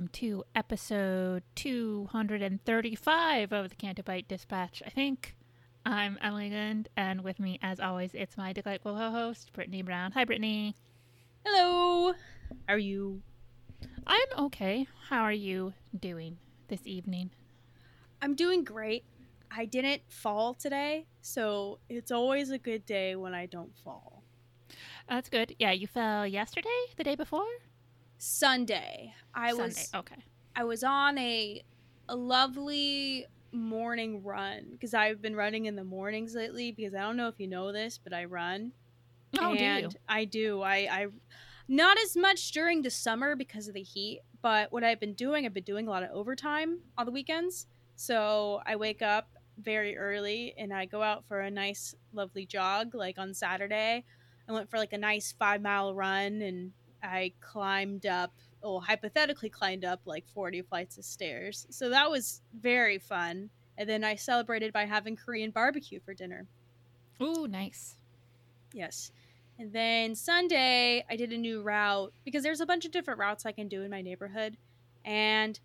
Welcome to episode 235 of the Canto Bight Dispatch. I think I'm Emily Gund, and with me, as always, it's my delightful co-host Brittany Brown. Hi, Brittany. Hello. How are you? I'm okay. How are you doing this evening? I'm doing great. I didn't fall today, so it's always a good day when I don't fall. That's good. Yeah, you fell yesterday, the day before. Sunday, I Sunday. was okay. I was on a a lovely morning run because I've been running in the mornings lately because I don't know if you know this, but I run. Oh, do you? I do. I, I not as much during the summer because of the heat, but what I've been doing, I've been doing a lot of overtime on the weekends. So I wake up very early and I go out for a nice, lovely jog. Like on Saturday, I went for like a nice five mile run and I climbed up, well, hypothetically climbed up like 40 flights of stairs. So that was very fun. And then I celebrated by having Korean barbecue for dinner. Ooh, nice. Yes. And then Sunday, I did a new route because there's a bunch of different routes I can do in my neighborhood. And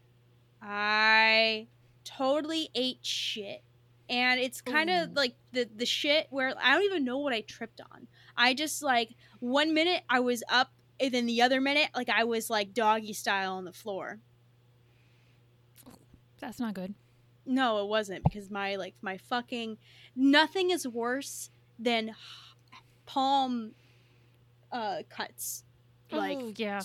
I totally ate shit. And it's kind of like the the shit where I don't even know what I tripped on. I just like one minute I was up and then the other minute like I was like doggy style on the floor. That's not good. No, it wasn't because my like my fucking nothing is worse than palm uh cuts. Like oh, yeah.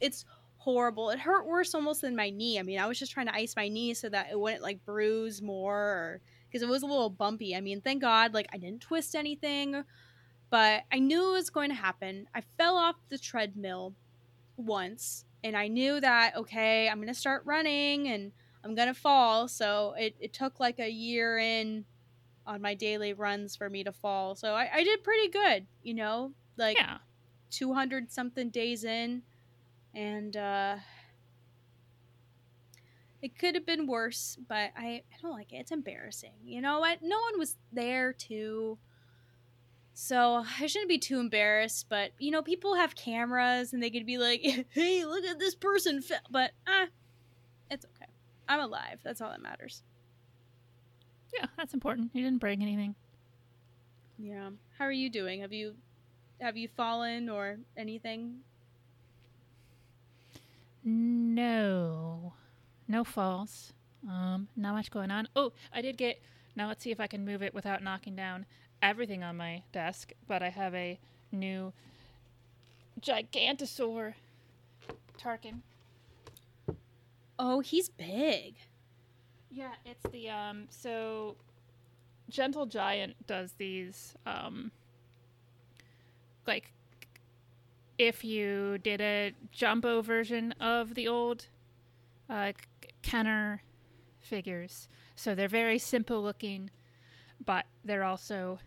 it's horrible. It hurt worse almost than my knee. I mean, I was just trying to ice my knee so that it wouldn't like bruise more because it was a little bumpy. I mean, thank God like I didn't twist anything, but I knew it was going to happen. I fell off the treadmill once and I knew that okay, I'm going to start running and I'm going to fall. So it it took like a year in on my daily runs for me to fall. So I, I did pretty good, you know? Like Yeah. 200 something days in and uh it could have been worse but I, I don't like it it's embarrassing you know what no one was there to so i shouldn't be too embarrassed but you know people have cameras and they could be like hey look at this person but ah it's okay i'm alive that's all that matters Yeah, that's important. You didn't break anything. yeah how are you doing have you have you fallen or anything No, no falls. Um, not much going on. Oh, I did get. Now let's see if I can move it without knocking down everything on my desk. But I have a new gigantosaur Tarkin. oh he's big Yeah, it's the um. So, Gentle Giant does these um. Like, if you did a jumbo version of the old, uh, Kenner figures, so they're very simple looking, but they're also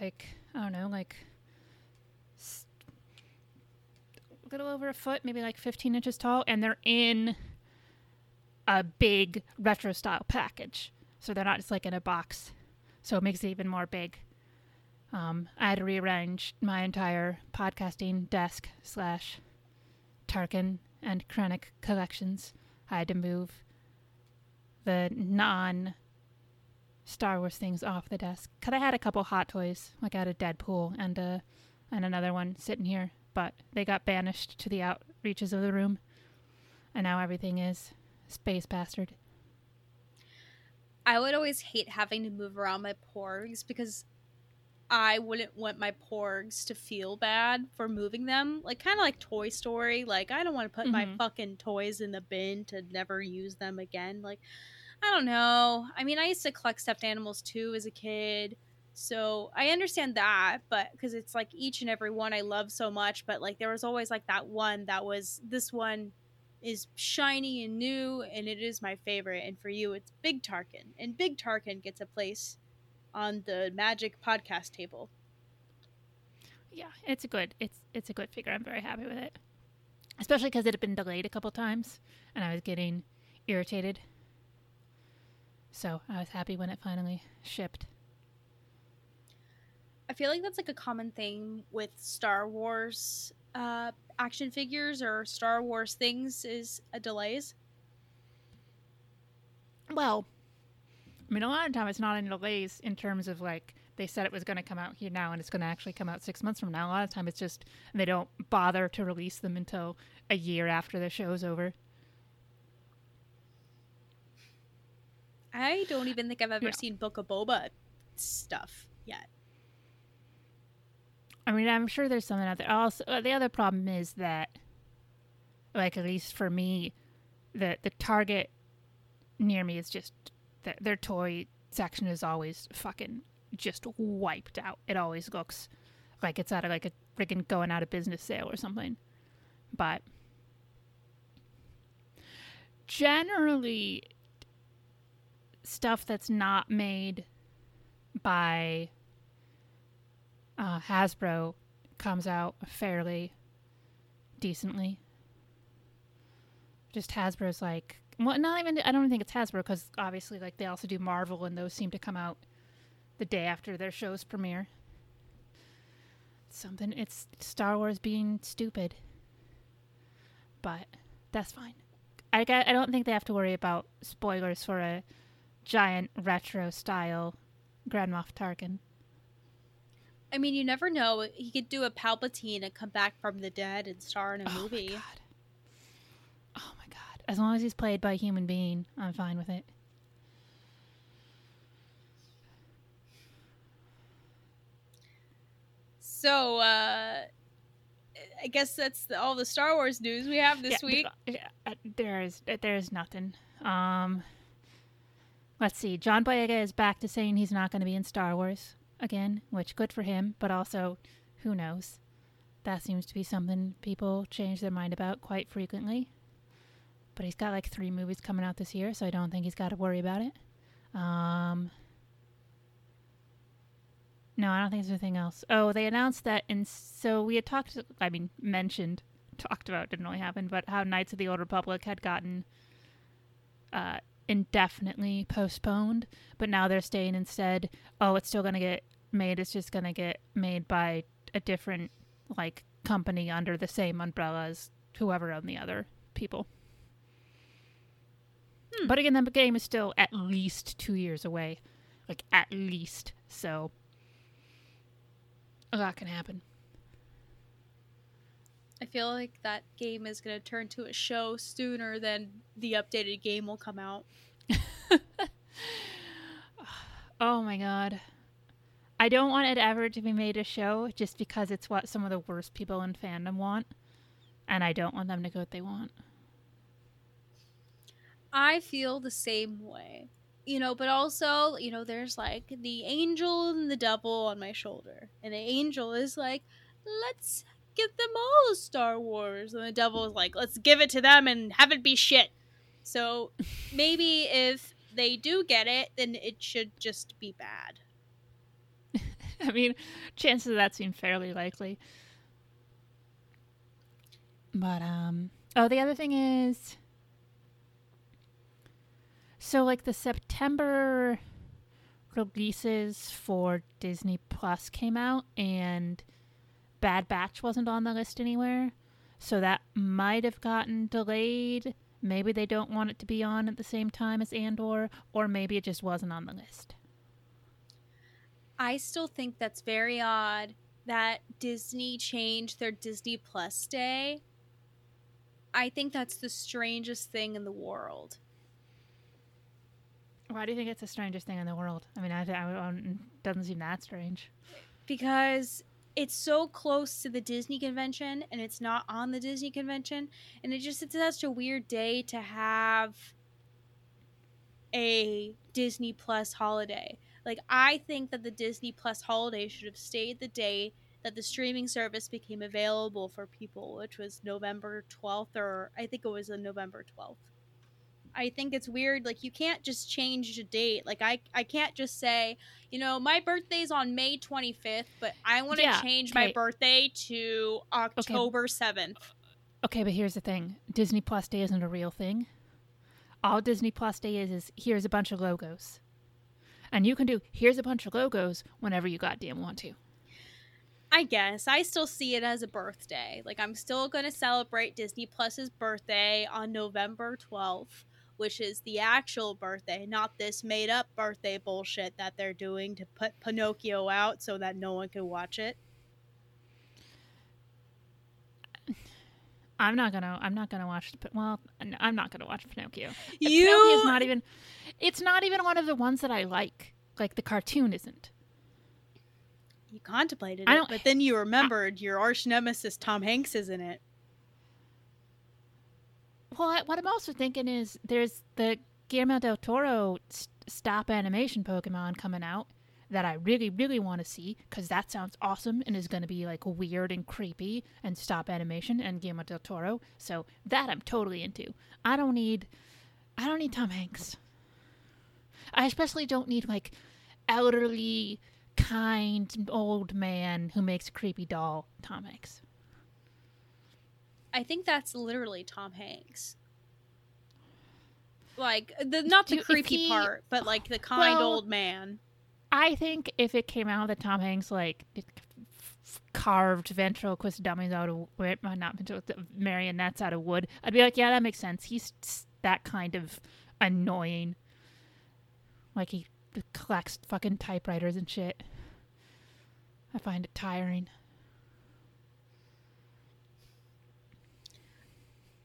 like I don't know, like a little over a foot, maybe like 15 inches tall, and they're in a big retro style package. So they're not just like in a box. So it makes it even more big. Um, I had to rearrange my entire podcasting desk slash Tarkin and Krennic collections. I had to move the non Star Wars things off the desk. Cause I had a couple hot toys, like I had a Deadpool and a and another one sitting here, but they got banished to the outreaches of the room, and now everything is space bastard. I would always hate having to move around my porgs because I wouldn't want my porgs to feel bad for moving them. Like kind of like Toy Story. Like I don't want to put my Mhm. fucking toys in the bin to never use them again. Like I don't know. I mean, I used to collect stuffed animals too as a kid. So I understand that, but because it's like each and every one I love so much, but like there was always like that one that was this one is shiny and new and it is my favorite. And for you, it's Big Tarkin. And Big Tarkin gets a place on the Magic podcast table. Yeah, it's a good it's it's a good figure. I'm very happy with it, especially because it had been delayed a couple times, and I was getting irritated. So I was happy when it finally shipped. I feel like that's like a common thing with Star Wars uh, action figures or Star Wars things is a delays. Well, I mean, a lot of time it's not in delays in terms of like they said it was going to come out here now and it's going to actually come out six months from now. A lot of time it's just they don't bother to release them until a year after the show's over. I don't even think I've ever Yeah. seen Book of Boba stuff yet. I mean, I'm sure there's something out there. Also, uh, the other problem is that, like at least for me, the the Target near me is just th- their toy section is always fucking just wiped out. It always looks like it's out of like a freaking going out of business sale or something. But generally, stuff that's not made by uh, Hasbro comes out fairly decently. Just Hasbro's like, well, not even. I don't think it's Hasbro because obviously, like they also do Marvel, and those seem to come out the day after their shows premiere. Something. It's Star Wars being stupid, but that's fine. I I don't think they have to worry about spoilers for a giant retro style Grand Moff Tarkin. I mean, you never know. He could do a Palpatine and come back from the dead and star in a Oh movie. my god. Oh my god. As long as he's played by a human being, I'm fine with it. So, uh, I guess that's the, all the Star Wars news we have this Yeah, week. th- uh, There's there's nothing. Um Let's see. John Boyega is back to saying he's not going to be in Star Wars again, which good for him, but also who knows. That seems to be something people change their mind about quite frequently. But he's got like 3 movies coming out this year, so I don't think he's got to worry about it. Um No, I don't think there's anything else. Oh, they announced that and so we had talked I mean mentioned talked about didn't really happen, but how Knights of the Old Republic had gotten uh, indefinitely postponed, but now they're saying instead, oh, it's still going to get made. It's just going to get made by a different like company under the same umbrella as whoever owned the other people. Hmm. But again, the game is still at least two years away, like at least. So a lot can happen. I feel like that game is going to turn to a show sooner than the updated game will come out. Oh my god. I don't want it ever to be made a show just because it's what some of the worst people in fandom want. And I don't want them to get what they want. I feel the same way. You know, but also, you know, there's like the angel and the devil on my shoulder. And the angel is like, let's give them all Star Wars. And the devil is like, let's give it to them and have it be shit. So maybe if they do get it, then it should just be bad. I mean, chances of that seem fairly likely. But um oh, the other thing is so like the September releases for Disney Plus came out and Bad Batch wasn't on the list anywhere. so that might have gotten delayed. Maybe they don't want it to be on at the same time as Andor, or maybe it just wasn't on the list. I still think that's very odd that Disney changed their Disney Plus day. I think that's the strangest thing in the world. Why do you think it's the strangest thing in the world? I mean, I, I, it doesn't seem that strange. Because it's so close to the Disney convention and it's not on the Disney convention. And it just, it's such a weird day to have a Disney Plus holiday. Like, I think that the Disney Plus holiday should have stayed the day that the streaming service became available for people, which was November 12th, or I think it was on November 12th. I think it's weird. Like you can't just change the date. Like I, I can't just say, you know, my birthday's on May 25th, but I want to Yeah, change okay. my birthday to October 7th. Okay, but here's the thing Disney Plus Day isn't a real thing. All Disney Plus Day is is here's a bunch of logos. And you can do here's a bunch of logos whenever you goddamn want to. I guess I still see it as a birthday. Like I'm still going to celebrate Disney Plus's birthday on November 12th, which is the actual birthday, not this made up birthday bullshit that they're doing to put Pinocchio out so that no one can watch it. I'm not gonna. I'm not gonna watch. Well, I'm not gonna watch Pinocchio. You- Pinocchio's not even. It's not even one of the ones that I like. Like the cartoon isn't. You contemplated I it, but then you remembered your arch nemesis Tom Hanks is in it. Well, what I'm also thinking is there's the Guillermo del Toro stop animation Pokemon coming out that I really, really want to see because that sounds awesome and is going to be like weird and creepy and stop animation and Guillermo del Toro. So that I'm totally into. I don't need, I don't need Tom Hanks. I especially don't need like elderly, kind old man who makes a creepy doll. Tom Hanks. I think that's literally Tom Hanks. Like the not the Do- creepy he- part, but like the kind Well- old man. I think if it came out that Tom Hanks like carved ventriloquist dummies out of wood, uh, not ventriloquist, uh, marionettes out of wood, I'd be like, yeah, that makes sense. He's that kind of annoying. Like he collects fucking typewriters and shit. I find it tiring.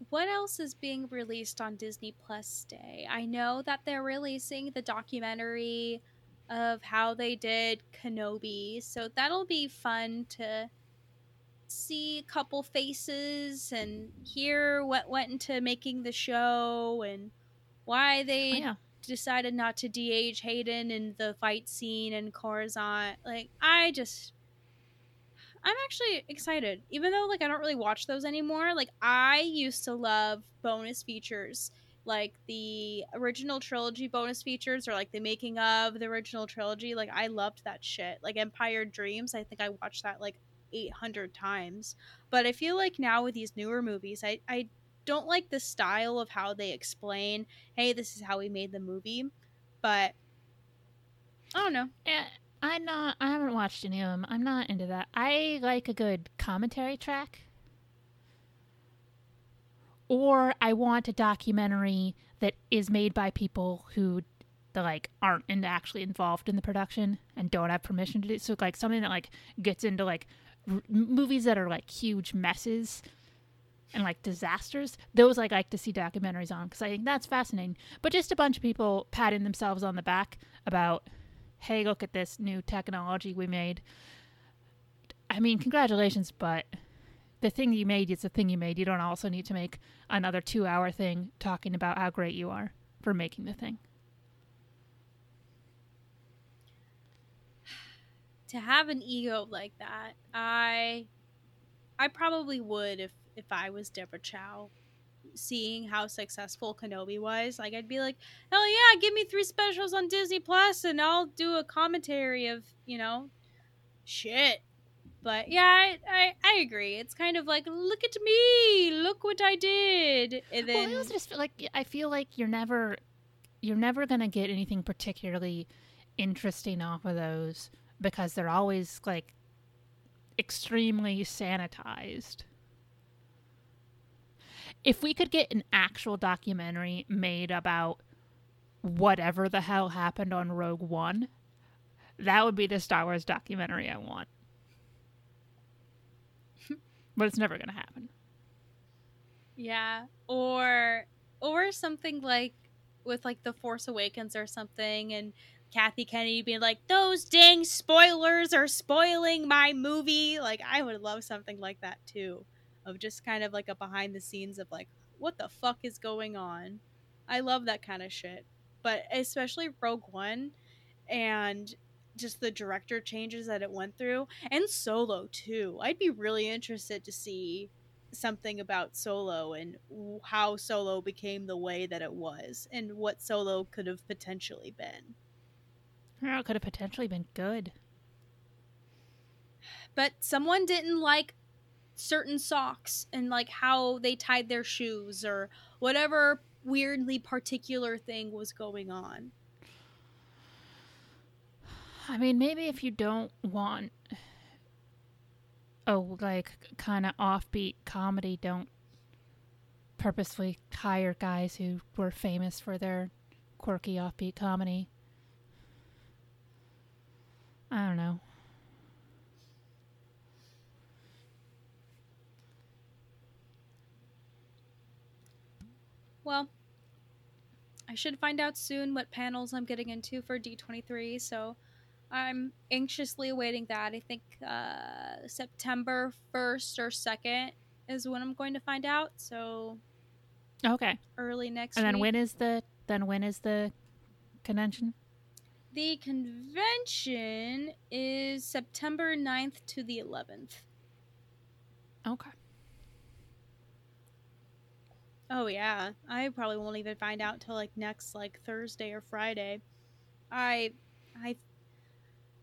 What else is being released on Disney Plus Day? I know that they're releasing the documentary of how they did Kenobi, so that'll be fun to see a couple faces and hear what went into making the show and why oh, they Oh, yeah. decided not to de-age Hayden in the fight scene in Coruscant. Like, I just, I'm actually excited. Even though like I don't really watch those anymore. Like, I used to love bonus features, like the original trilogy bonus features, or like the making of the original trilogy. Like, I loved that shit. Like Empire Dreams, I think I watched that like 800 times. But I feel like now with these newer movies, I I don't like the style of how they explain hey, this is how we made the movie. But I don't know. Eh, I'm not. I haven't watched any of them. I'm not into that. I like a good commentary track, or I want a documentary that is made by people who, like, aren't actually involved in the production and don't have permission to do. So, like, something that like gets into like r- movies that are like huge messes and like disasters. Those I like to see documentaries on because I think that's fascinating. But just a bunch of people patting themselves on the back about hey, look at this new technology we made. I mean, congratulations, but the thing you made is the thing you made. You don't also need to make another two hour thing talking about how great you are for making the thing. To have an ego like that, I I probably would if if I was Deborah Chow. Seeing how successful Kenobi was, like I'd be like, hell yeah, give me three specials on Disney Plus, and I'll do a commentary of you know, shit. But yeah, I, I I agree. It's kind of like, look at me, look what I did, and then well, I also just feel like I feel like you're never, you're never gonna get anything particularly interesting off of those because they're always like extremely sanitized. If we could get an actual documentary made about whatever the hell happened on Rogue One, that would be the Star Wars documentary I want. but it's never going to happen. Yeah, or or something like with like the Force Awakens or something, and Kathy Kennedy being like, "Those dang spoilers are spoiling my movie." Like, I would love something like that too, of just kind of like a behind the scenes of like, what the fuck is going on. I love that kind of shit, but especially Rogue One, and just the director changes that it went through, and Solo too. I'd be really interested to see something about Solo and how Solo became the way that it was and what Solo could have potentially been. It could have potentially been good. But someone didn't like certain socks and like how they tied their shoes or whatever weirdly particular thing was going on. I mean, maybe if you don't want oh, like kind of offbeat comedy, don't purposefully hire guys who were famous for their quirky offbeat comedy. I don't know. Well, I should find out soon what panels I'm getting into for D23, so I'm anxiously awaiting that. I think uh, September 1st or 2nd is when I'm going to find out. So okay, early next. And then week. when is the then when is the convention? The convention is September 9th to the 11th. Okay. Oh yeah, I probably won't even find out till like next like Thursday or Friday. I I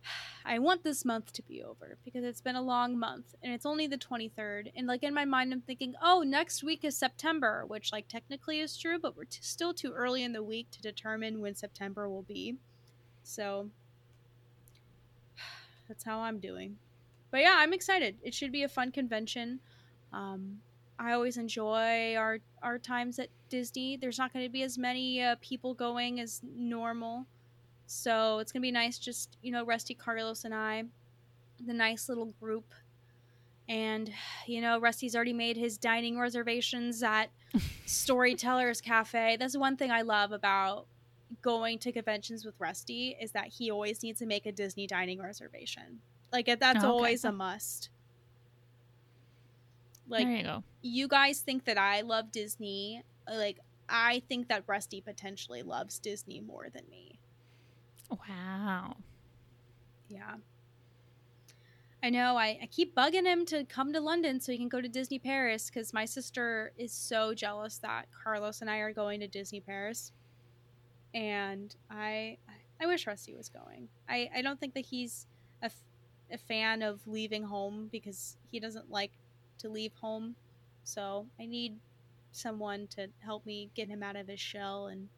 I want this month to be over because it's been a long month and it's only the 23rd. And like in my mind, I'm thinking, oh, next week is September, which like technically is true, but we're t- still too early in the week to determine when September will be. So that's how I'm doing. But yeah, I'm excited. It should be a fun convention. Um, I always enjoy our our times at Disney. There's not going to be as many uh, people going as normal. So it's gonna be nice, just you know, Rusty, Carlos, and I, the nice little group. And you know, Rusty's already made his dining reservations at Storytellers Cafe. That's one thing I love about going to conventions with Rusty is that he always needs to make a Disney dining reservation. Like that's Oh, okay. always a must. Like there you go. you guys think that I love Disney. Uh, like I think that Rusty potentially loves Disney more than me. Wow. Yeah. I know. I, I keep bugging him to come to London so he can go to Disney Paris because my sister is so jealous that Carlos and I are going to Disney Paris. And I I wish Rusty was going. I, I don't think that he's a, a fan of leaving home because he doesn't like to leave home. So I need someone to help me get him out of his shell and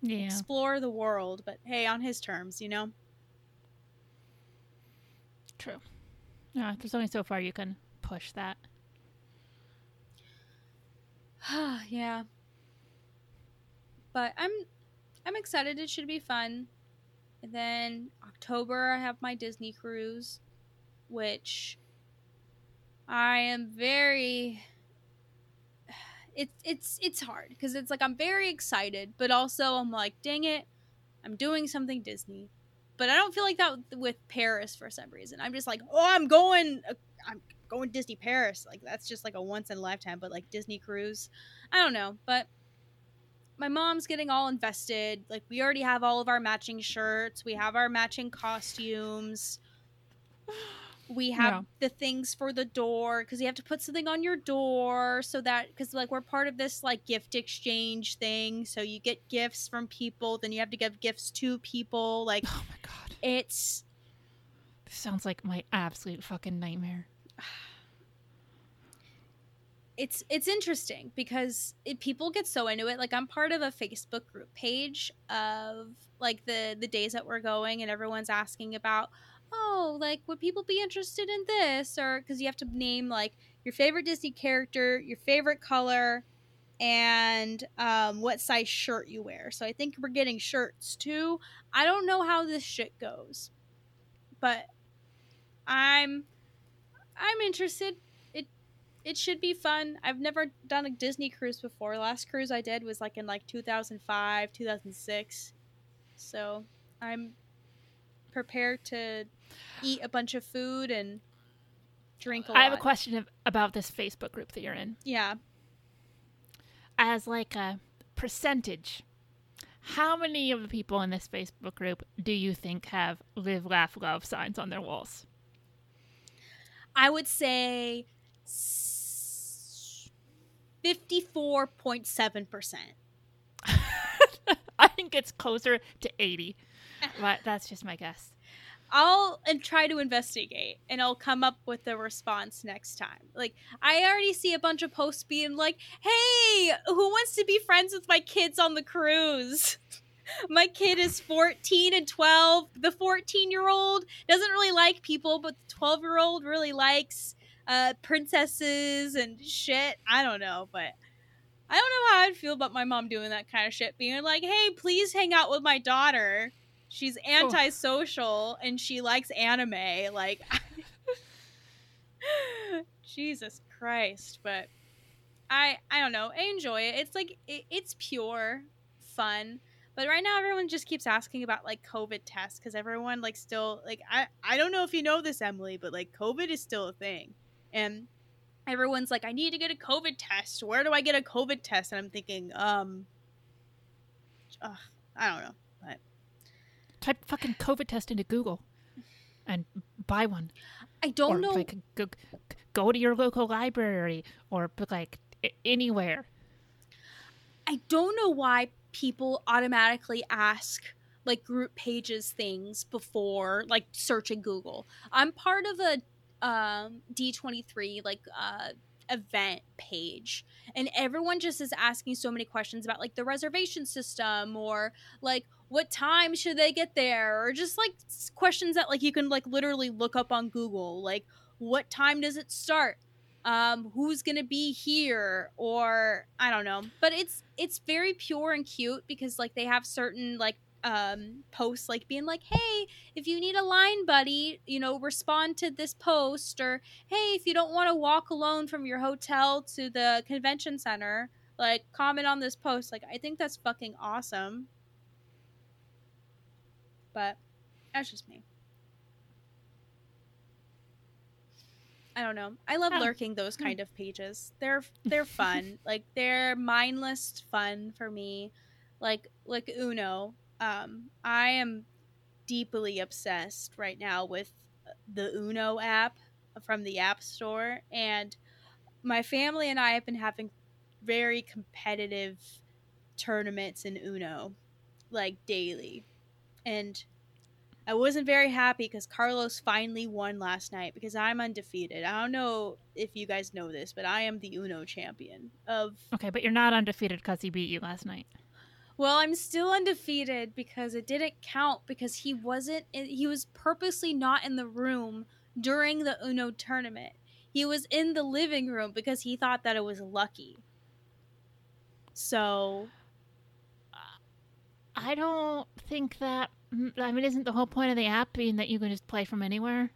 Yeah. explore the world, but hey, on his terms, you know? True. Yeah, there's only so far you can push that. Ah, yeah. But I'm I'm excited. It should be fun. And then October I have my Disney cruise, which I am very it's it's it's hard because it's like I'm very excited, but also I'm like, dang it, I'm doing something Disney. But I don't feel like that with Paris for some reason. I'm just like, oh, I'm going, uh, I'm going Disney Paris. Like that's just like a once in a lifetime. But like Disney cruise, I don't know. But my mom's getting all invested. Like we already have all of our matching shirts. We have our matching costumes. We have Yeah. the things for the door because you have to put something on your door so that because like we're part of this like gift exchange thing. So you get gifts from people, then you have to give gifts to people. Like Oh my god. it's This sounds like my absolute fucking nightmare. it's it's interesting because it, people get so into it like i'm part of a facebook group page of like the the days that we're going and everyone's asking about oh like would people be interested in this or because you have to name like your favorite disney character your favorite color and um, what size shirt you wear. So I think we're getting shirts too. I don't know how this shit goes, but I'm I'm interested. It it should be fun. I've never done a Disney cruise before. Last cruise I did was like in like 2005, 2006. So I'm prepared to eat a bunch of food and drink a lot. I have a question of, about this Facebook group that you're in. Yeah. As like a percentage, how many of the people in this Facebook group do you think have live, laugh, love signs on their walls? I would say 54.7%. I think it's closer to 80. But that's just my guess. I'll and try to investigate and I'll come up with a response next time. Like I already see a bunch of posts being like, "Hey, who wants to be friends with my kids on the cruise?" my kid is 14 and 12. The 14-year-old doesn't really like people, but the 12-year-old really likes uh princesses and shit. I don't know, but I don't know how I'd feel about my mom doing that kind of shit being like, "Hey, please hang out with my daughter." She's antisocial and she likes anime. Like, Jesus Christ! But I, I don't know. I enjoy it. It's like it, it's pure fun. But right now, everyone just keeps asking about like COVID tests because everyone like still like I, I don't know if you know this, Emily, but like COVID is still a thing, and everyone's like, I need to get a COVID test. Where do I get a COVID test? And I'm thinking, um, ugh, I don't know. Type fucking COVID test into Google and buy one. I don't or, know. Like, go, go to your local library or like anywhere. I don't know why people automatically ask like group pages things before like searching Google. I'm part of a um, D23 like uh, event page and everyone just is asking so many questions about like the reservation system or like what time should they get there? Or just like questions that like you can like literally look up on google like what time does it start? Um who's gonna be here? Or i don't know. But it's it's very pure and cute because like they have certain like um posts like being like hey if you need a line buddy you know respond to this post or hey if you don't want to walk alone from your hotel to the convention center like comment on this post. Like i think that's fucking awesome but that's just me. I don't know. I love Oh. lurking those kind of pages. They're they're fun. like they're mindless fun for me. Like like Uno. Um I am deeply obsessed right now with the Uno app from the App Store and my family and I have been having very competitive tournaments in Uno like daily and I wasn't very happy because Carlos finally won last night because I'm undefeated. I don't know if you guys know this, but I am the Uno champion of. Okay, but you're not undefeated because he beat you last night. Well, I'm still undefeated because it didn't count because he wasn't. He was purposely not in the room during the Uno tournament. He was in the living room because he thought that it was lucky. So I don't think that. mm, I mean, isn't the whole point of the app being that you can just play from anywhere?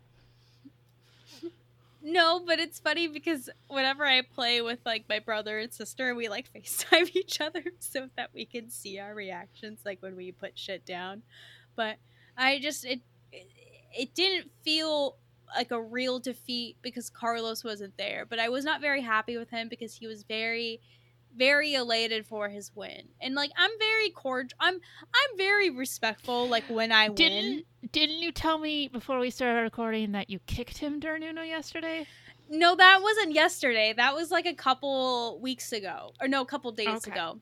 No, but it's funny because whenever I play with like my brother and sister, we like FaceTime each other so that we can see our reactions like when we put shit down. But I just it it, it didn't feel like a real defeat because Carlos wasn't there, but I was not very happy with him because he was very very elated for his win. And like I'm very cordial. I'm I'm very respectful like when I. Didn't Didn't you tell me before we started recording that you kicked him during Uno yesterday? No, that wasn't yesterday. That was like a couple weeks ago. Or no, a couple days Okay. ago.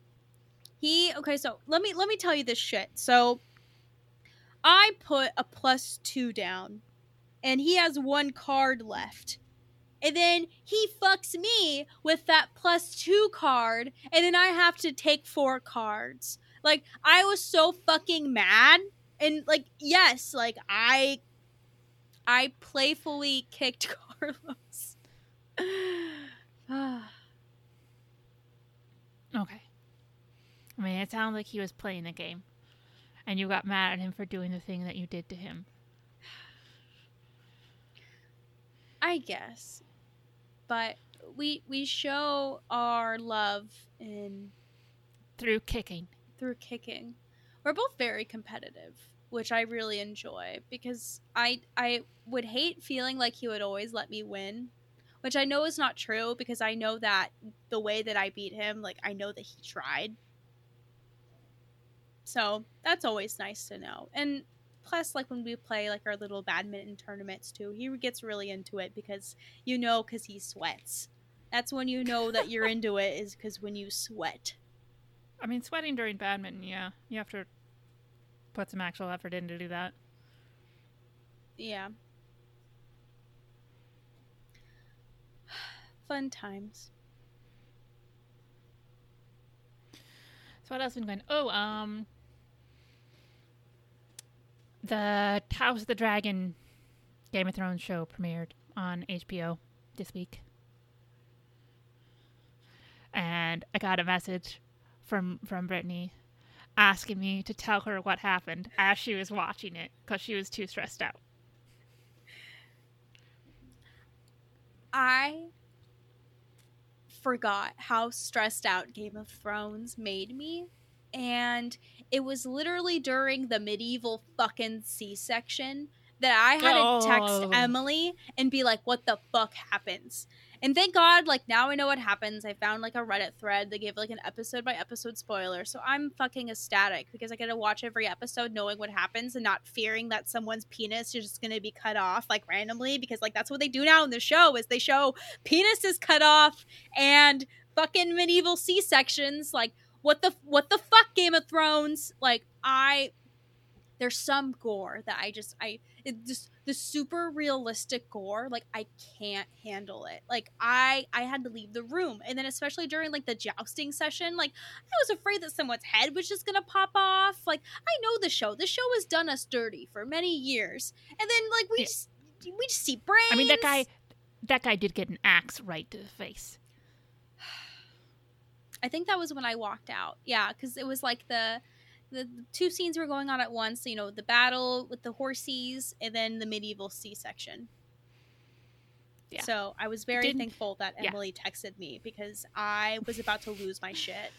He okay, so let me let me tell you this shit. So I put a plus 2 down and he has one card left. And then he fucks me with that plus 2 card and then I have to take four cards. Like I was so fucking mad and like yes, like I I playfully kicked Carlos. Okay. I mean, it sounds like he was playing the game, and you got mad at him for doing the thing that you did to him. I guess. But we we show our love in Through kicking. through kicking. We're both very competitive, which I really enjoy because I I would hate feeling like he would always let me win, which I know is not true because I know that the way that I beat him, like I know that he tried. So, that's always nice to know. And plus like when we play like our little badminton tournaments too, he gets really into it because you know cuz he sweats. That's when you know that you're into it is cuz when you sweat. I mean, sweating during badminton, yeah, you have to put some actual effort in to do that. Yeah. Fun times. So what else been going? Oh, um, the House of the Dragon Game of Thrones show premiered on HBO this week, and I got a message from from Brittany asking me to tell her what happened as she was watching it because she was too stressed out. I forgot how stressed out Game of Thrones made me. And it was literally during the medieval fucking C section that I had to text Oh. Emily and be like, what the fuck happens? And thank God, like now I know what happens. I found like a Reddit thread. They gave like an episode by episode spoiler. So I'm fucking ecstatic because I get to watch every episode knowing what happens and not fearing that someone's penis is just gonna be cut off like randomly because like that's what they do now in the show is they show penises cut off and fucking medieval C sections. Like what the what the fuck Game of Thrones? Like I there's some gore that I just I it just the super realistic gore like I can't handle it. Like I I had to leave the room and then especially during like the jousting session like I was afraid that someone's head was just going to pop off. Like I know the show. The show has done us dirty for many years. And then like we Yeah. just we just see brains. I mean, that guy, that guy did get an axe right to the face. I think that was when I walked out. Yeah, because it was like the, the the two scenes were going on at once. You know, the battle with the horses, and then the medieval C section. Yeah. So I was very Didn't- thankful that yeah. Emily texted me because I was about to lose my shit.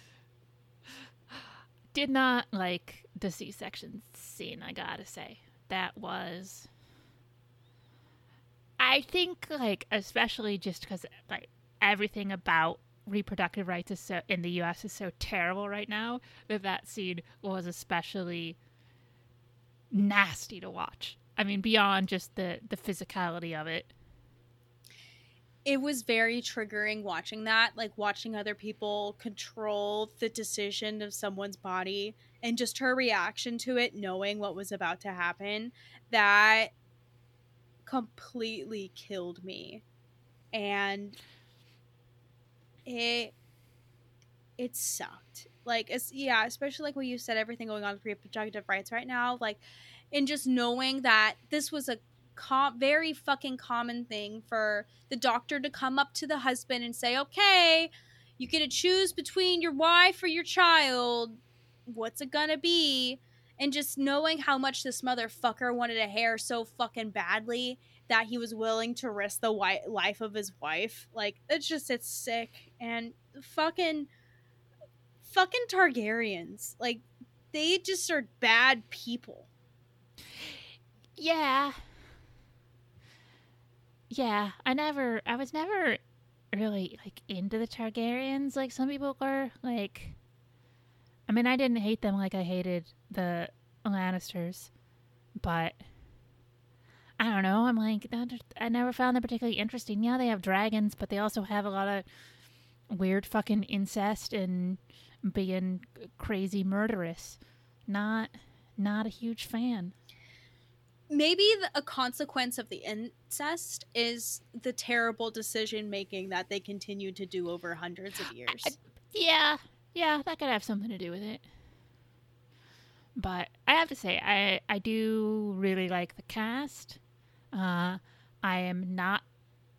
Did not like the C-section scene. I gotta say that was. I think like especially just because like everything about reproductive rights is so in the U.S. is so terrible right now that that scene was especially nasty to watch. I mean, beyond just the the physicality of it. It was very triggering watching that, like watching other people control the decision of someone's body and just her reaction to it, knowing what was about to happen. That completely killed me. And it it sucked. Like it's yeah, especially like what you said, everything going on with reproductive rights right now, like and just knowing that this was a com- very fucking common thing for the doctor to come up to the husband and say, "Okay, you get to choose between your wife or your child. What's it gonna be?" And just knowing how much this motherfucker wanted a heir so fucking badly that he was willing to risk the wi- life of his wife, like it's just it's sick and fucking fucking Targaryens, like they just are bad people. Yeah. Yeah, I never I was never really like into the Targaryens like some people were. Like I mean, I didn't hate them like I hated the Lannisters, but I don't know. I'm like I never found them particularly interesting. Yeah, they have dragons, but they also have a lot of weird fucking incest and being crazy murderous. Not not a huge fan. maybe the, a consequence of the incest is the terrible decision making that they continue to do over hundreds of years. Yeah, yeah, that could have something to do with it. But I have to say, I I do really like the cast. Uh, I am not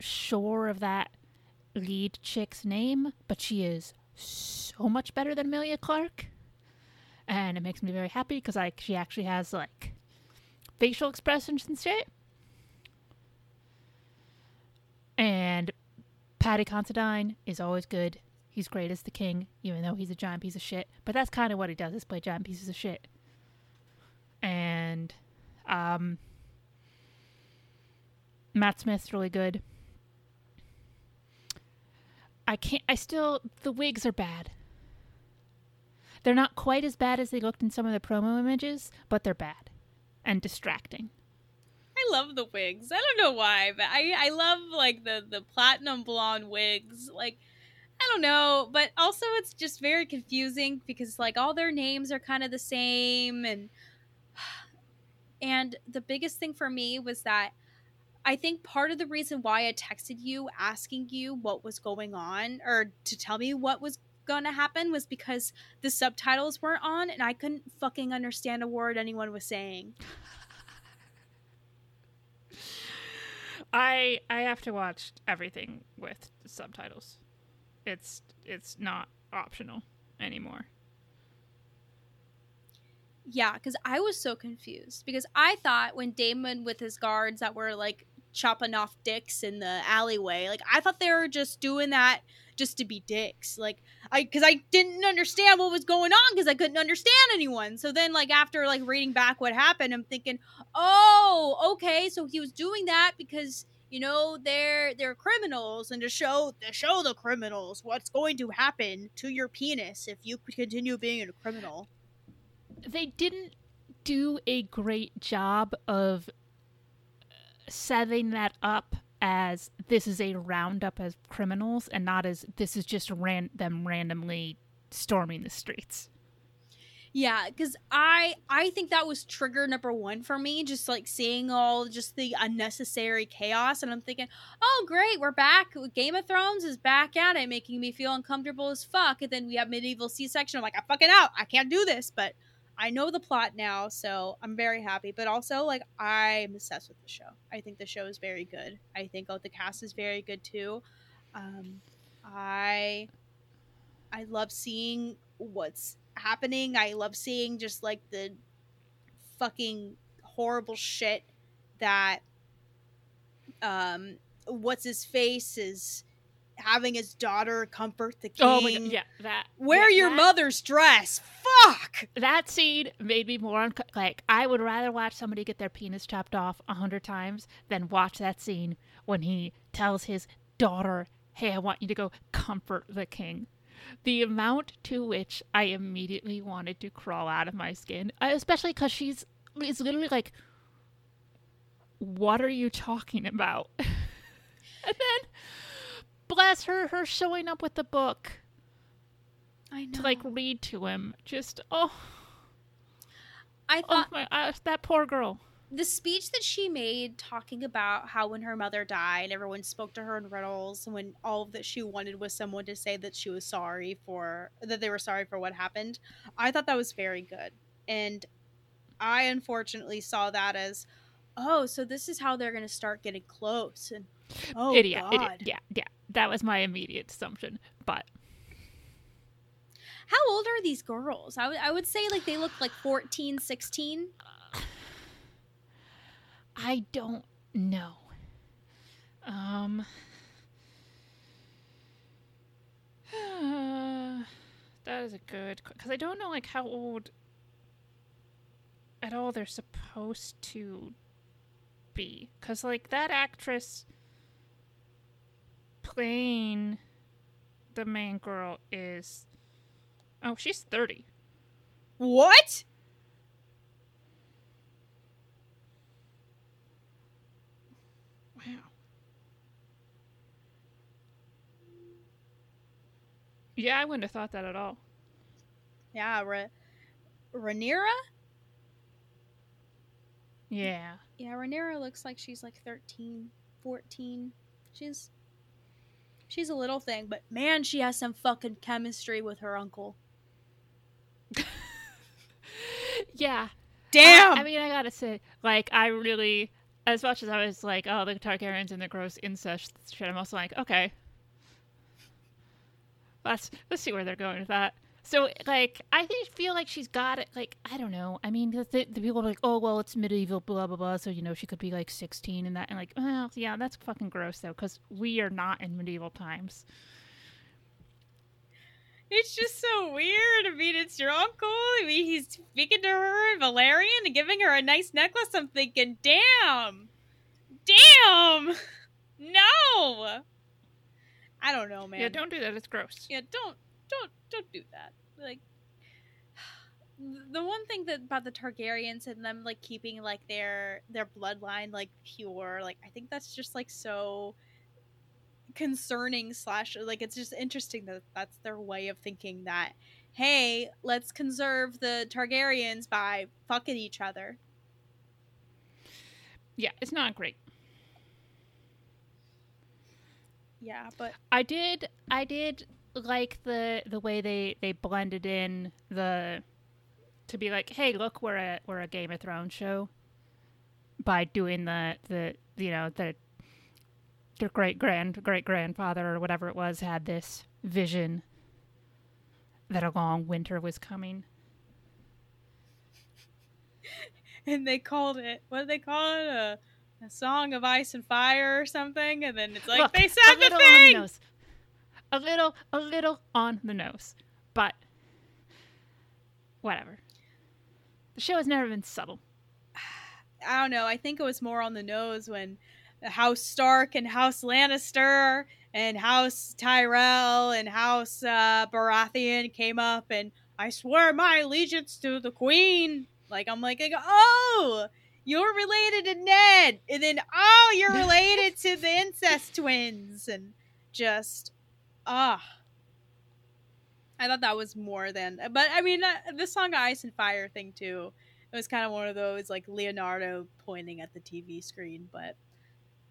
sure of that lead chick's name, but she is so much better than Emilia Clarke. and it makes me very happy because like she actually has like facial expressions and shit. And Paddy Considine is always good. He's great as the king, even though he's a giant piece of shit. But that's kind of what he does is play giant pieces of shit. And um, Matt Smith's really good. I can't. I still. The wigs are bad. They're not quite as bad as they looked in some of the promo images, but they're bad and distracting. I love the wigs. I don't know why, but I I love like the the platinum blonde wigs. Like I don't know, but also it's just very confusing because like all their names are kind of the same and and the biggest thing for me was that I think part of the reason why I texted you asking you what was going on or to tell me what was going to happen was because the subtitles weren't on and I couldn't fucking understand a word anyone was saying. I I have to watch everything with subtitles. It's it's not optional anymore. Yeah, because I was so confused because I thought when Daemon with his guards that were like chopping off dicks in the alleyway, like I thought they were just doing that just to be dicks. Like I because I didn't understand what was going on because I couldn't understand anyone. So then like after like reading back what happened, I'm thinking, oh, okay, so he was doing that because you know they're they're criminals and to show to show the criminals what's going to happen to your penis if you continue being a criminal they didn't do a great job of setting that up as this is a roundup of criminals and not as this is just ran- them randomly storming the streets. Yeah, because I I think that was trigger number one for me, just like seeing all just the unnecessary chaos, and I'm thinking, oh great, we're back. Game of Thrones is back at it, making me feel uncomfortable as fuck. And then we have medieval C section. I'm like, I'm fucking out. I can't do this, but I know the plot now, so I'm very happy. But also, like, I'm obsessed with the show. I think the show is very good. I think oh, the cast is very good too. Um, I I love seeing what's happening. I love seeing just like the fucking horrible shit that um what's his face is having his daughter comfort the king. Oh my god, yeah, that. Wear yeah, your that, mother's dress. Fuck. That scene made me more unco- like I would rather watch somebody get their penis chopped off a hundred times than watch that scene when he tells his daughter, "Hey, I want you to go comfort the king." The amount to which I immediately wanted to crawl out of my skin, uh, especially because she's is literally like, "What are you talking about?" and then bless her, her showing up with the book. I know. To like read to him. Just oh. I thought oh my uh, that poor girl. The speech that she made talking about how when her mother died, everyone spoke to her in riddles, and when all that she wanted was someone to say that she was sorry for that they were sorry for what happened. I thought that was very good. And I unfortunately saw that as oh, so this is how they're going to start getting close and oh idiot, god. idiot. Yeah, yeah. That was my immediate assumption. But how old are these girls? I, w- I would say like they look like 14, 16. I don't know. Um that is a good because I don't know like how old at all they're supposed to be because like that actress playing the main girl is oh she's 30 What? wow yeah i wouldn't have thought that at all Yeah, Ra- Rhaenyra? yeah Yeah, Rhaenyra looks like she's like 13, 14. She's she's a little thing, but man, she has some fucking chemistry with her uncle. yeah Damn. I, I mean, I gotta say, like, I really, as much as I was like, oh, the Targaryens and the gross incest shit, I'm also like, okay, let's let's see where they're going with that. So like I think feel like she's got it. Like I don't know. I mean, the, the, the people are like, oh well, it's medieval, blah blah blah. So you know she could be like sixteen and that, and like, well, yeah, that's fucking gross though, because we are not in medieval times. It's just so weird. I mean, it's your uncle. I mean, he's speaking to her in Valyrian and giving her a nice necklace. I'm thinking, damn, damn, no. I don't know, man. Yeah, don't do that. It's gross. Yeah, don't, don't, don't do that. Like, the one thing that about the Targaryens and them like keeping like their their bloodline like pure, like I think that's just like so concerning slash like it's just interesting that that's their way of thinking that hey let's conserve the targaryens by fucking each other Yeah, it's not great. yeah but I did I did like the the way they they blended in the to be like, hey, look, we're a we're a Game of Thrones show by doing the the you know the their great grand great grandfather or whatever it was had this vision that a long winter was coming. and they called it what did they call it a, a song of ice and fire or something and then it's like Look, they said the thing. A little a little on the nose. But whatever. The show has never been subtle. I don't know. I think it was more on the nose when House Stark and House Lannister and House Tyrell and House uh, Baratheon came up and I swear my allegiance to the Queen. Like I'm like, oh, you're related to Ned, and then oh, you're related to the incest twins, and just ah. I thought that was more than, but I mean, uh, the song "Ice and Fire" thing too. It was kind of one of those like Leonardo pointing at the TV screen, but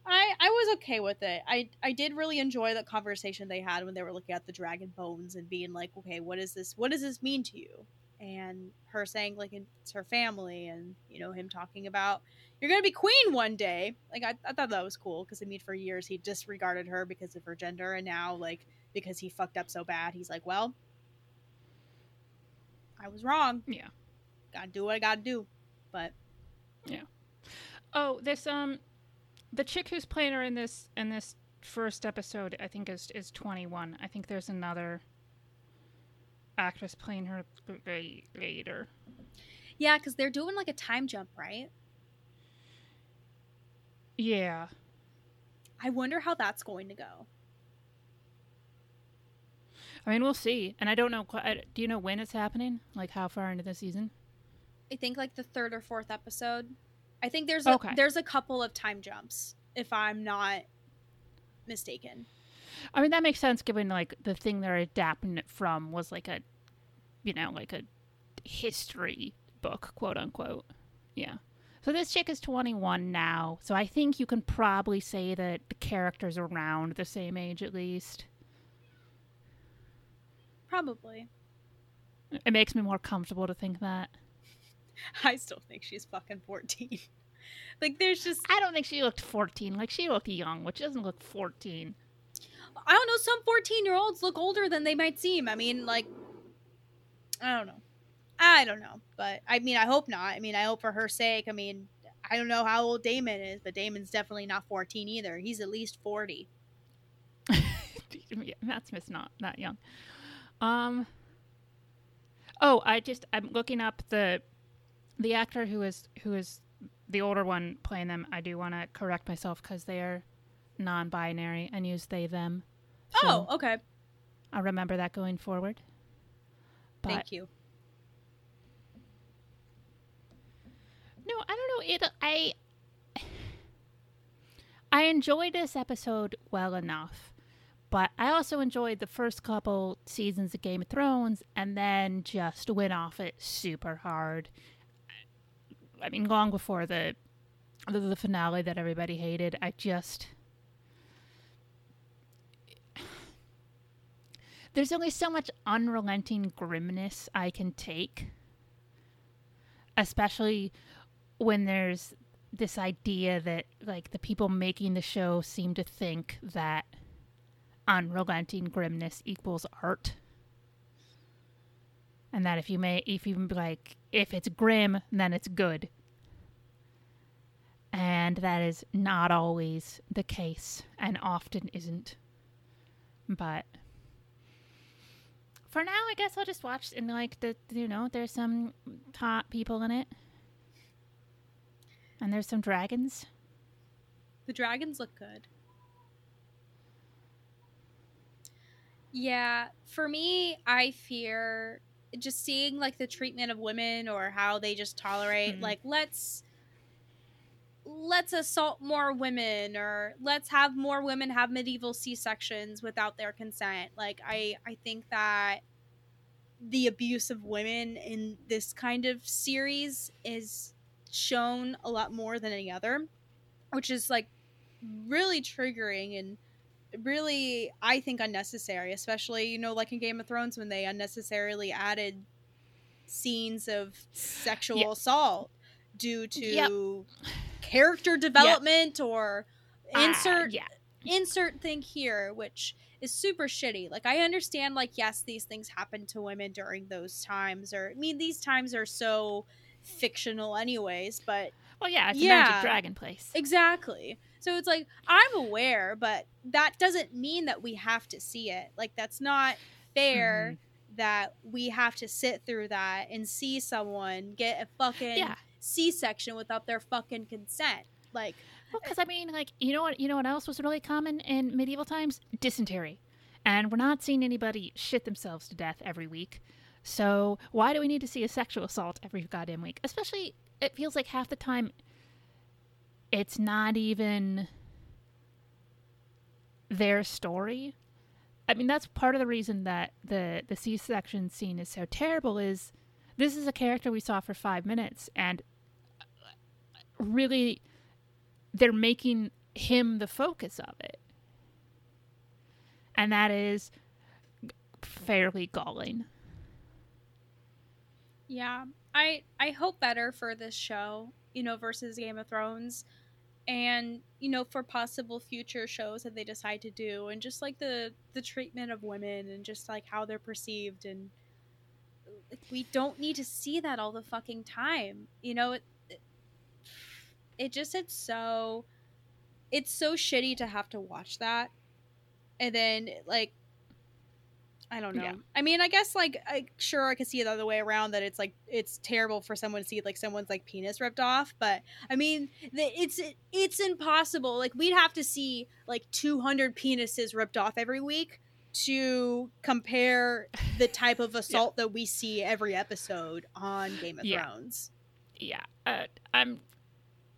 I I was okay with it. I I did really enjoy the conversation they had when they were looking at the dragon bones and being like, okay, what is this? What does this mean to you? And her saying like it's her family, and you know him talking about you're gonna be queen one day. Like I, I thought that was cool because I mean for years he disregarded her because of her gender, and now like because he fucked up so bad, he's like, well, I was wrong. Yeah. Gotta do what I gotta do. But Yeah. Oh, this um the chick who's playing her in this in this first episode I think is is 21. I think there's another actress playing her later. yeah, because they're doing like a time jump, right? Yeah. I wonder how that's going to go. I mean, we'll see. And I don't know do you know when it's happening? Like how far into the season? I think like the third or fourth episode. I think there's a, Okay. there's a couple of time jumps, if I'm not mistaken. I mean, that makes sense given like the thing they're adapting it from was like a, you know, like a history book, quote unquote. Yeah. So this chick is 21 now. So I think you can probably say that the character's around the same age at least. Probably. It makes me more comfortable to think that. I still think she's fucking 14. like there's just I don't think she looked 14. Like she looked young, which doesn't look 14. I don't know, some 14 year olds look older than they might seem. I mean, like, I don't know. I don't know. But I mean, I hope not. I mean, I hope for her sake. I mean, I don't know how old Daemon is, but Daemon's definitely not 14 either. He's at least 40. yeah, Matt Smith's not that young. Um. Oh, I just I'm looking up the the actor who is who is the older one playing them. I do want to correct myself because they are non-binary and use they them. So oh, okay. I'll remember that going forward. But Thank you. no, I don't know. It I I enjoyed this episode well enough, but I also enjoyed the first couple seasons of Game of Thrones, and then just went off it super hard. I mean, long before the the, the finale that everybody hated, I just there's only so much unrelenting grimness I can take, especially when there's this idea that like the people making the show seem to think that unrelenting grimness equals art. and that if you may, if you like, if it's grim, then it's good. And that is not always the case, and often isn't. But for now, I guess I'll just watch and like the you know there's some top people in it, and there's some dragons. The dragons look good. Yeah, for me, I fear just seeing like the treatment of women or how they just tolerate Mhm. like let's let's assault more women or let's have more women have medieval C-sections without their consent. Like I I think that the abuse of women in this kind of series is shown a lot more than any other, which is like really triggering and really I think unnecessary, especially you know like in Game of Thrones when they unnecessarily added scenes of sexual Yeah. assault due to Yep. character development or Ah, insert yeah, insert thing here which is super shitty like i understand like yes these things happen to women during those times or i mean these times are so fictional anyways but well, yeah, it's a magic dragon place. exactly so it's like i'm aware but that doesn't mean that we have to see it like that's not fair Mm-hmm. that we have to sit through that and see someone get a fucking Yeah. c-section without their fucking consent like Well, because I mean, like, you know what? You know what else was really common in medieval times? Dysentery, and we're not seeing anybody shit themselves to death every week. So why do we need to see a sexual assault every goddamn week? Especially, it feels like half the time, it's not even their story. I mean, that's part of the reason that the the C-section scene is so terrible. Is this is a character we saw for five minutes, and really they're making him the focus of it. And that is fairly galling. Yeah, I I hope better for this show, you know, versus Game of Thrones, and you know, for possible future shows that they decide to do, and just like the the treatment of women and just like how they're perceived, and we don't need to see that all the fucking time, you know. It it, it just it's so it's so shitty to have to watch that, and then like I don't know. Yeah. I mean, I guess like I sure I could see it the other way around that it's like it's terrible for someone to see like someone's like penis ripped off, but I mean, the, it's it's impossible. Like we'd have to see like 200 penises ripped off every week to compare the type of assault that we see every episode on Game of Yeah. Thrones. Yeah, uh, I'm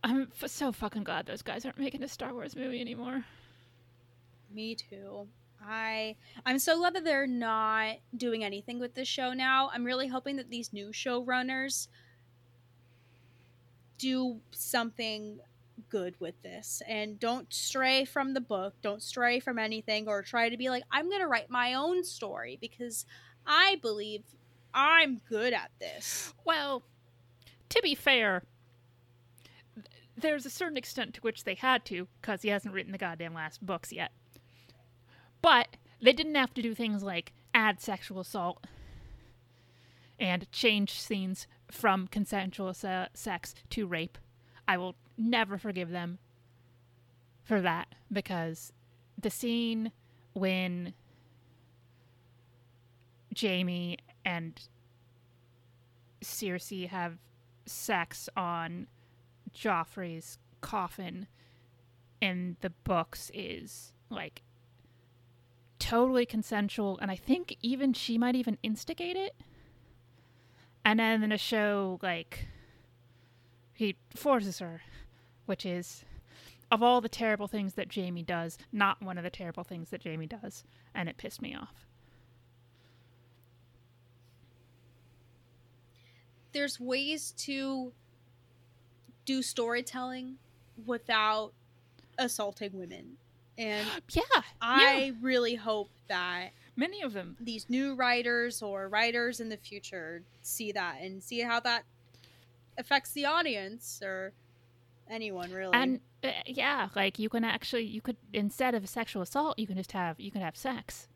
I'm f- so fucking glad those guys aren't making a Star Wars movie anymore. Me too. I I'm so glad that they're not doing anything with this show now. I'm really hoping that these new showrunners do something good with this and don't stray from the book, don't stray from anything or try to be like I'm going to write my own story because I believe I'm good at this. Well, to be fair, there's a certain extent to which they had to, because he hasn't written the goddamn last books yet. But they didn't have to do things like add sexual assault and change scenes from consensual se- sex to rape. I will never forgive them for that because the scene when Jaime and Cersei have sex on Joffrey's coffin in the books is like totally consensual and I think even she might even instigate it. And then in a show like he forces her, which is of all the terrible things that Jaime does, not one of the terrible things that Jaime does, and it pissed me off. There's ways to do storytelling without assaulting women. And Yeah, I really hope that many of them. these new writers or writers in the future see that and see how that affects the audience or anyone really. And uh, yeah, like you can actually you could instead of sexual assault, you can just have you can have sex.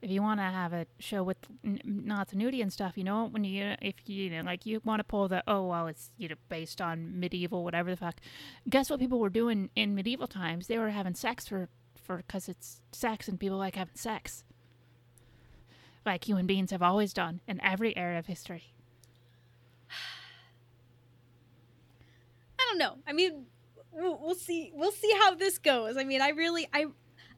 if you want to have a show with n- lots of nudity and stuff, you know, when you if you, you know like you want to pull the oh well it's you know based on medieval whatever the fuck. Guess what people were doing in medieval times? They were having sex for for because it's sex and people like having sex. Like human beings have always done in every era of history. I don't know. I mean, we'll, see. We'll see how this goes. I mean, I really, I,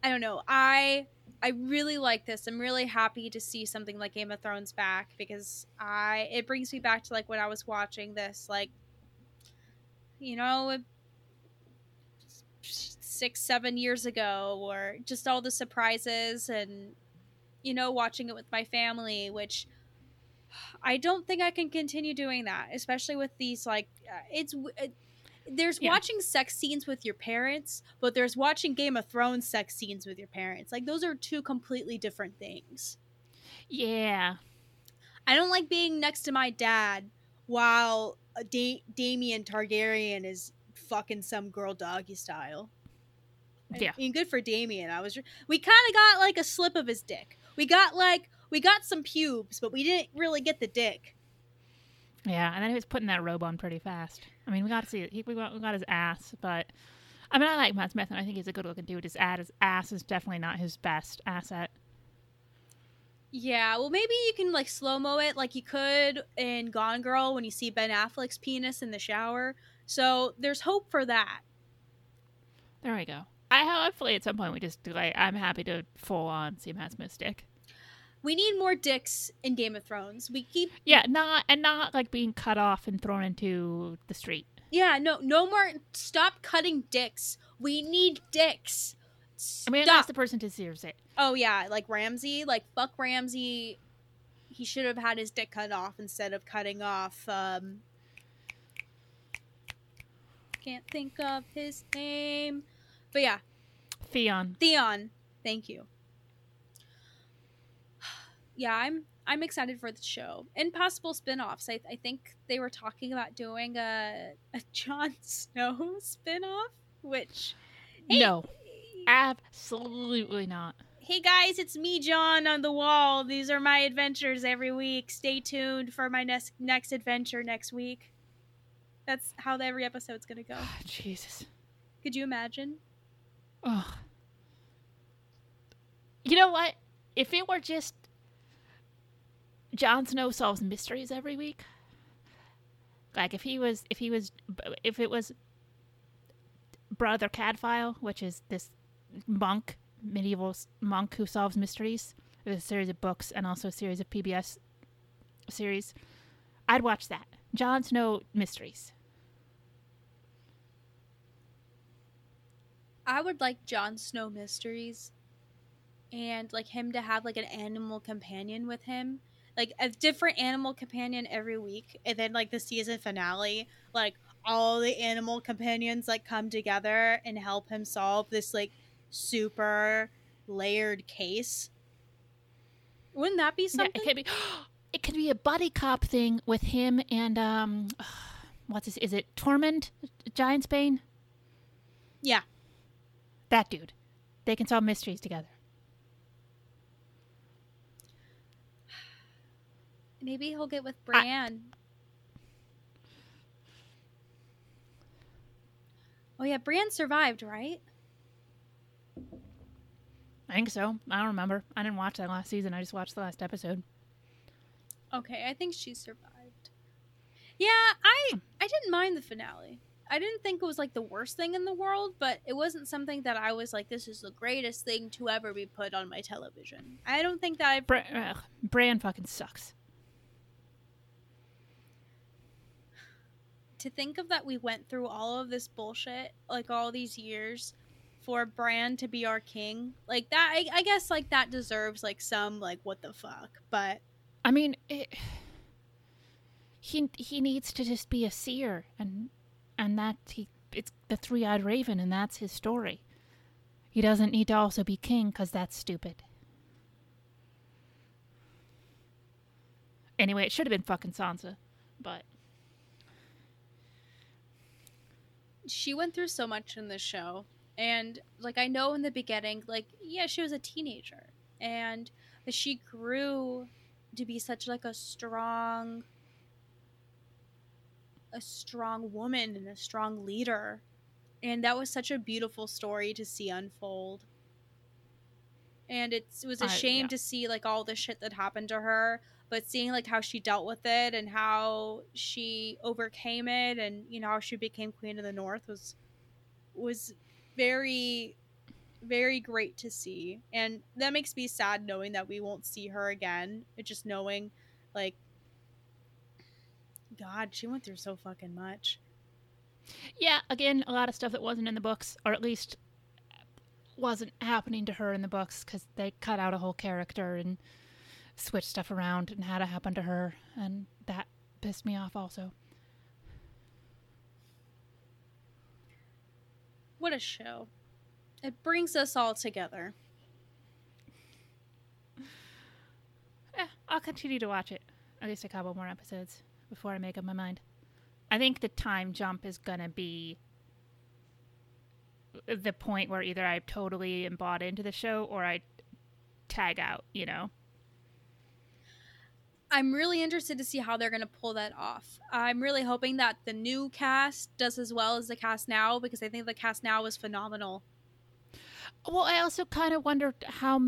I don't know. I, I really like this. I'm really happy to see something like Game of Thrones back because I, it brings me back to like when I was watching this, like, you know, six, seven years ago, or just all the surprises and, you know, watching it with my family, which. I don't think I can continue doing that, especially with these like uh, it's it, there's Yeah. watching sex scenes with your parents, but there's watching Game of Thrones sex scenes with your parents. Like those are two completely different things. Yeah, I don't like being next to my dad while uh, da- Damien Targaryen is fucking some girl doggy style. I Yeah. mean, good for Damien. I was we kind of got like a slip of his dick. We got like we got some pubes, but we didn't really get the dick. yeah, and then he was putting that robe on pretty fast. I mean, we got to see it. He, we, got, we got his ass, but I mean, I like Matt Smith, and I think he's a good looking dude. His ad, his ass is definitely not his best asset. Yeah, well, maybe you can like slow mo it like you could in Gone Girl when you see Ben Affleck's penis in the shower. So there's hope for that. There we go. I hopefully at some point we just do like I'm happy to full on Smith's dick. We need more dicks in Game of Thrones. We keep Yeah, not and not like being cut off and thrown into the street. yeah, no, no more. Stop cutting dicks. We need dicks. I mean, Stop. that's the person who deserves it. oh yeah, like Ramsay, like fuck Ramsay. He should have had his dick cut off instead of cutting off. um Can't think of his name, but yeah, Theon. Theon. Thank you. Yeah, I'm I'm excited for the show and possible spin-offs. I, I think they were talking about doing a a Jon Snow spin-off, which Hey. No, absolutely not. hey guys, it's me, Jon, on the wall. These are my adventures every week. Stay tuned for my next next adventure next week. That's how every episode's gonna go. Jesus. Could you imagine? Ugh. You know what? If it were just Jon Snow solves mysteries every week, like if he was, if he was, if it was Brother Cadfael, which is this monk, medieval monk who solves mysteries, with a series of books and also a series of PBS series, I'd watch that. Jon Snow mysteries. I would like Jon Snow mysteries and like him to have like an animal companion with him. Like a different animal companion every week. And then like the season finale, like all the animal companions like come together and help him solve this like super layered case. Wouldn't that be Yeah, something? it could be. It could be a buddy cop thing with him and um, what's this? Is it Tormund, Giant's Bane? Yeah. That dude. They can solve mysteries together. Maybe he'll get with Bran. oh yeah, Bran survived, right? I think so. I don't remember. I didn't watch that last season. I just watched the last episode. Okay, I think she survived. Yeah, I I didn't mind the finale. I didn't think it was like the worst thing in the world, but it wasn't something that I was like, this is the greatest thing to ever be put on my television. I don't think that I. Bra- ugh, Bran fucking sucks. To think of that, we went through all of this bullshit, like all these years, for Bran to be our king, like that. I, I guess like that deserves like some like what the fuck, but I mean, it, he he needs to just be a seer, and and that he it's the three eyed raven, and that's his story. He doesn't need to also be king because that's stupid. Anyway, it should have been fucking Sansa, but she went through so much in this show and like i know in the beginning like yeah she was a teenager and she grew to be such like a strong a strong woman and a strong leader. And that was such a beautiful story to see unfold. And it's, it was a shame yeah. to see like all the shit that happened to her but seeing like how she dealt with it and how she overcame it and you know how she became queen of the north was was very very great to see. And that makes me sad knowing that we won't see her again. But just knowing like god she went through so fucking much. Yeah, again, a lot of stuff that wasn't in the books, or at least wasn't happening to her in the books, because they cut out a whole character and switched stuff around and had it happen to her, and that pissed me off also. what a show. It brings us all together. Eh, I'll continue to watch it, at least a couple more episodes before I make up my mind. I think the time jump is gonna be the point where either I totally am bought into the show or I tag out, you know? I'm really interested to see how they're going to pull that off. I'm really hoping that the new cast does as well as the cast now because I think the cast now is phenomenal. Well, I also kind of wonder how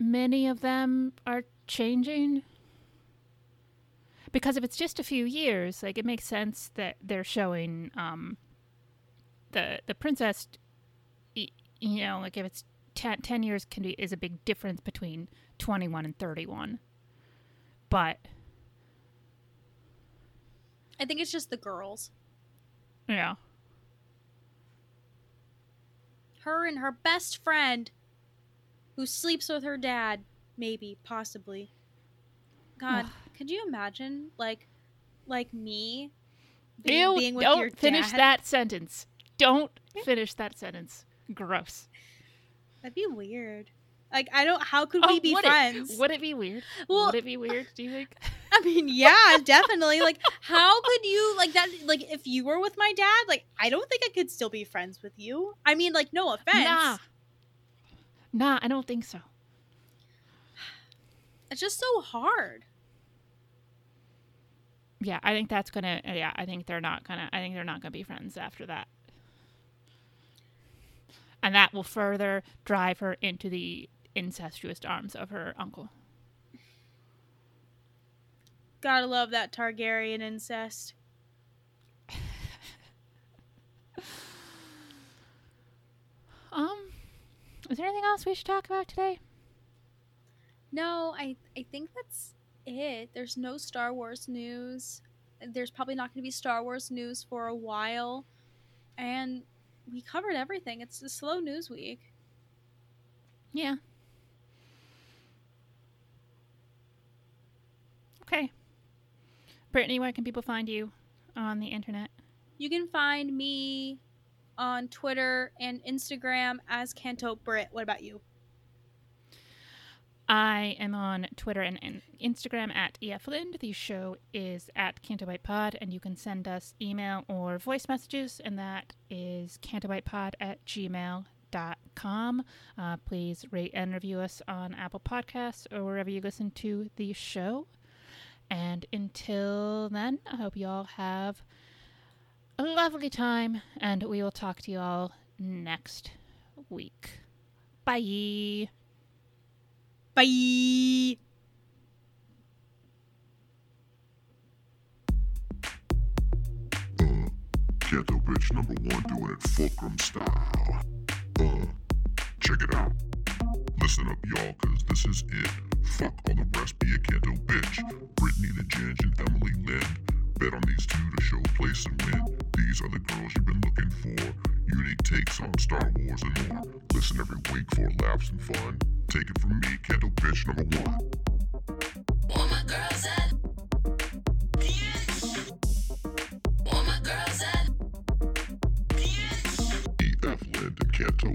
many of them are changing. Because if it's just a few years, like it makes sense that they're showing um, the the princess. You know, like if it's 10, 10 years can be is a big difference between twenty one and thirty one. But I think it's just the girls. yeah, Her and her best friend who sleeps with her dad, maybe, possibly. God. Could you imagine like like me being, Ew, being with don't finish dad? that sentence. Don't finish that sentence. Gross. That'd be weird. Like I don't how could Oh, we be would friends? It, would it be weird? Well- would it be weird? Do you think? I mean, yeah, definitely. Like, how could you like that? Like, if you were with my dad, like, I don't think I could still be friends with you. I mean, like, no offense. Nah. Nah, I don't think so. It's just so hard. Yeah, I think that's gonna. Yeah, I think they're not gonna. I think they're not gonna be friends after that. And that will further drive her into the incestuous arms of her uncle. Gotta love that Targaryen incest. Um, is there anything else we should talk about today? No, I I think that's it. There's no Star Wars news. There's probably not going to be Star Wars news for a while, and we covered everything. It's a slow news week. Yeah. Okay. Brittany, where can people find you on the internet? You can find me on Twitter and Instagram as Canto Britt. What about you? I am on Twitter and, Instagram at EFLind. The show is at Cantobight Pod, and you can send us email or voice messages, and that is cantobightpod at gmail.com. Uh, please rate and review us on Apple Podcasts or wherever you listen to the show. And until then, I hope you all have a lovely time, and we will talk to you all next week. Bye. Bye. Uh, Ghetto bitch number one doing it fulcrum style. Uh, check it out. Listen up, y'all, cause this is it. Fuck all the rest, be a Canto bitch. Brittany the Ginge and Emily Lynn. Bet on these two to show place and win. These are the girls you've been looking for. Unique takes on Star Wars and more. Listen every week for laughs and fun. Take it from me, Canto bitch number one. All my girls at. All my girls at bitch. EF Lind and Canto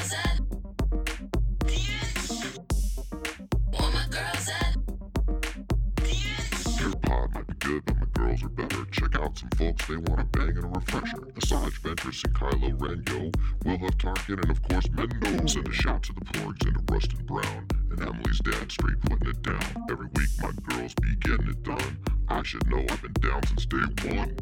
are better. Check out some folks, they want a bang and a refresher. Asajj Ventress and Kylo Ren, yo. Will Huff Tarkin and of course Mendo. Send a shout to the Porgs and to Rustin Brown. And Emily's dad straight putting it down. Every week my girls be getting it done. I should know I've been down since day one.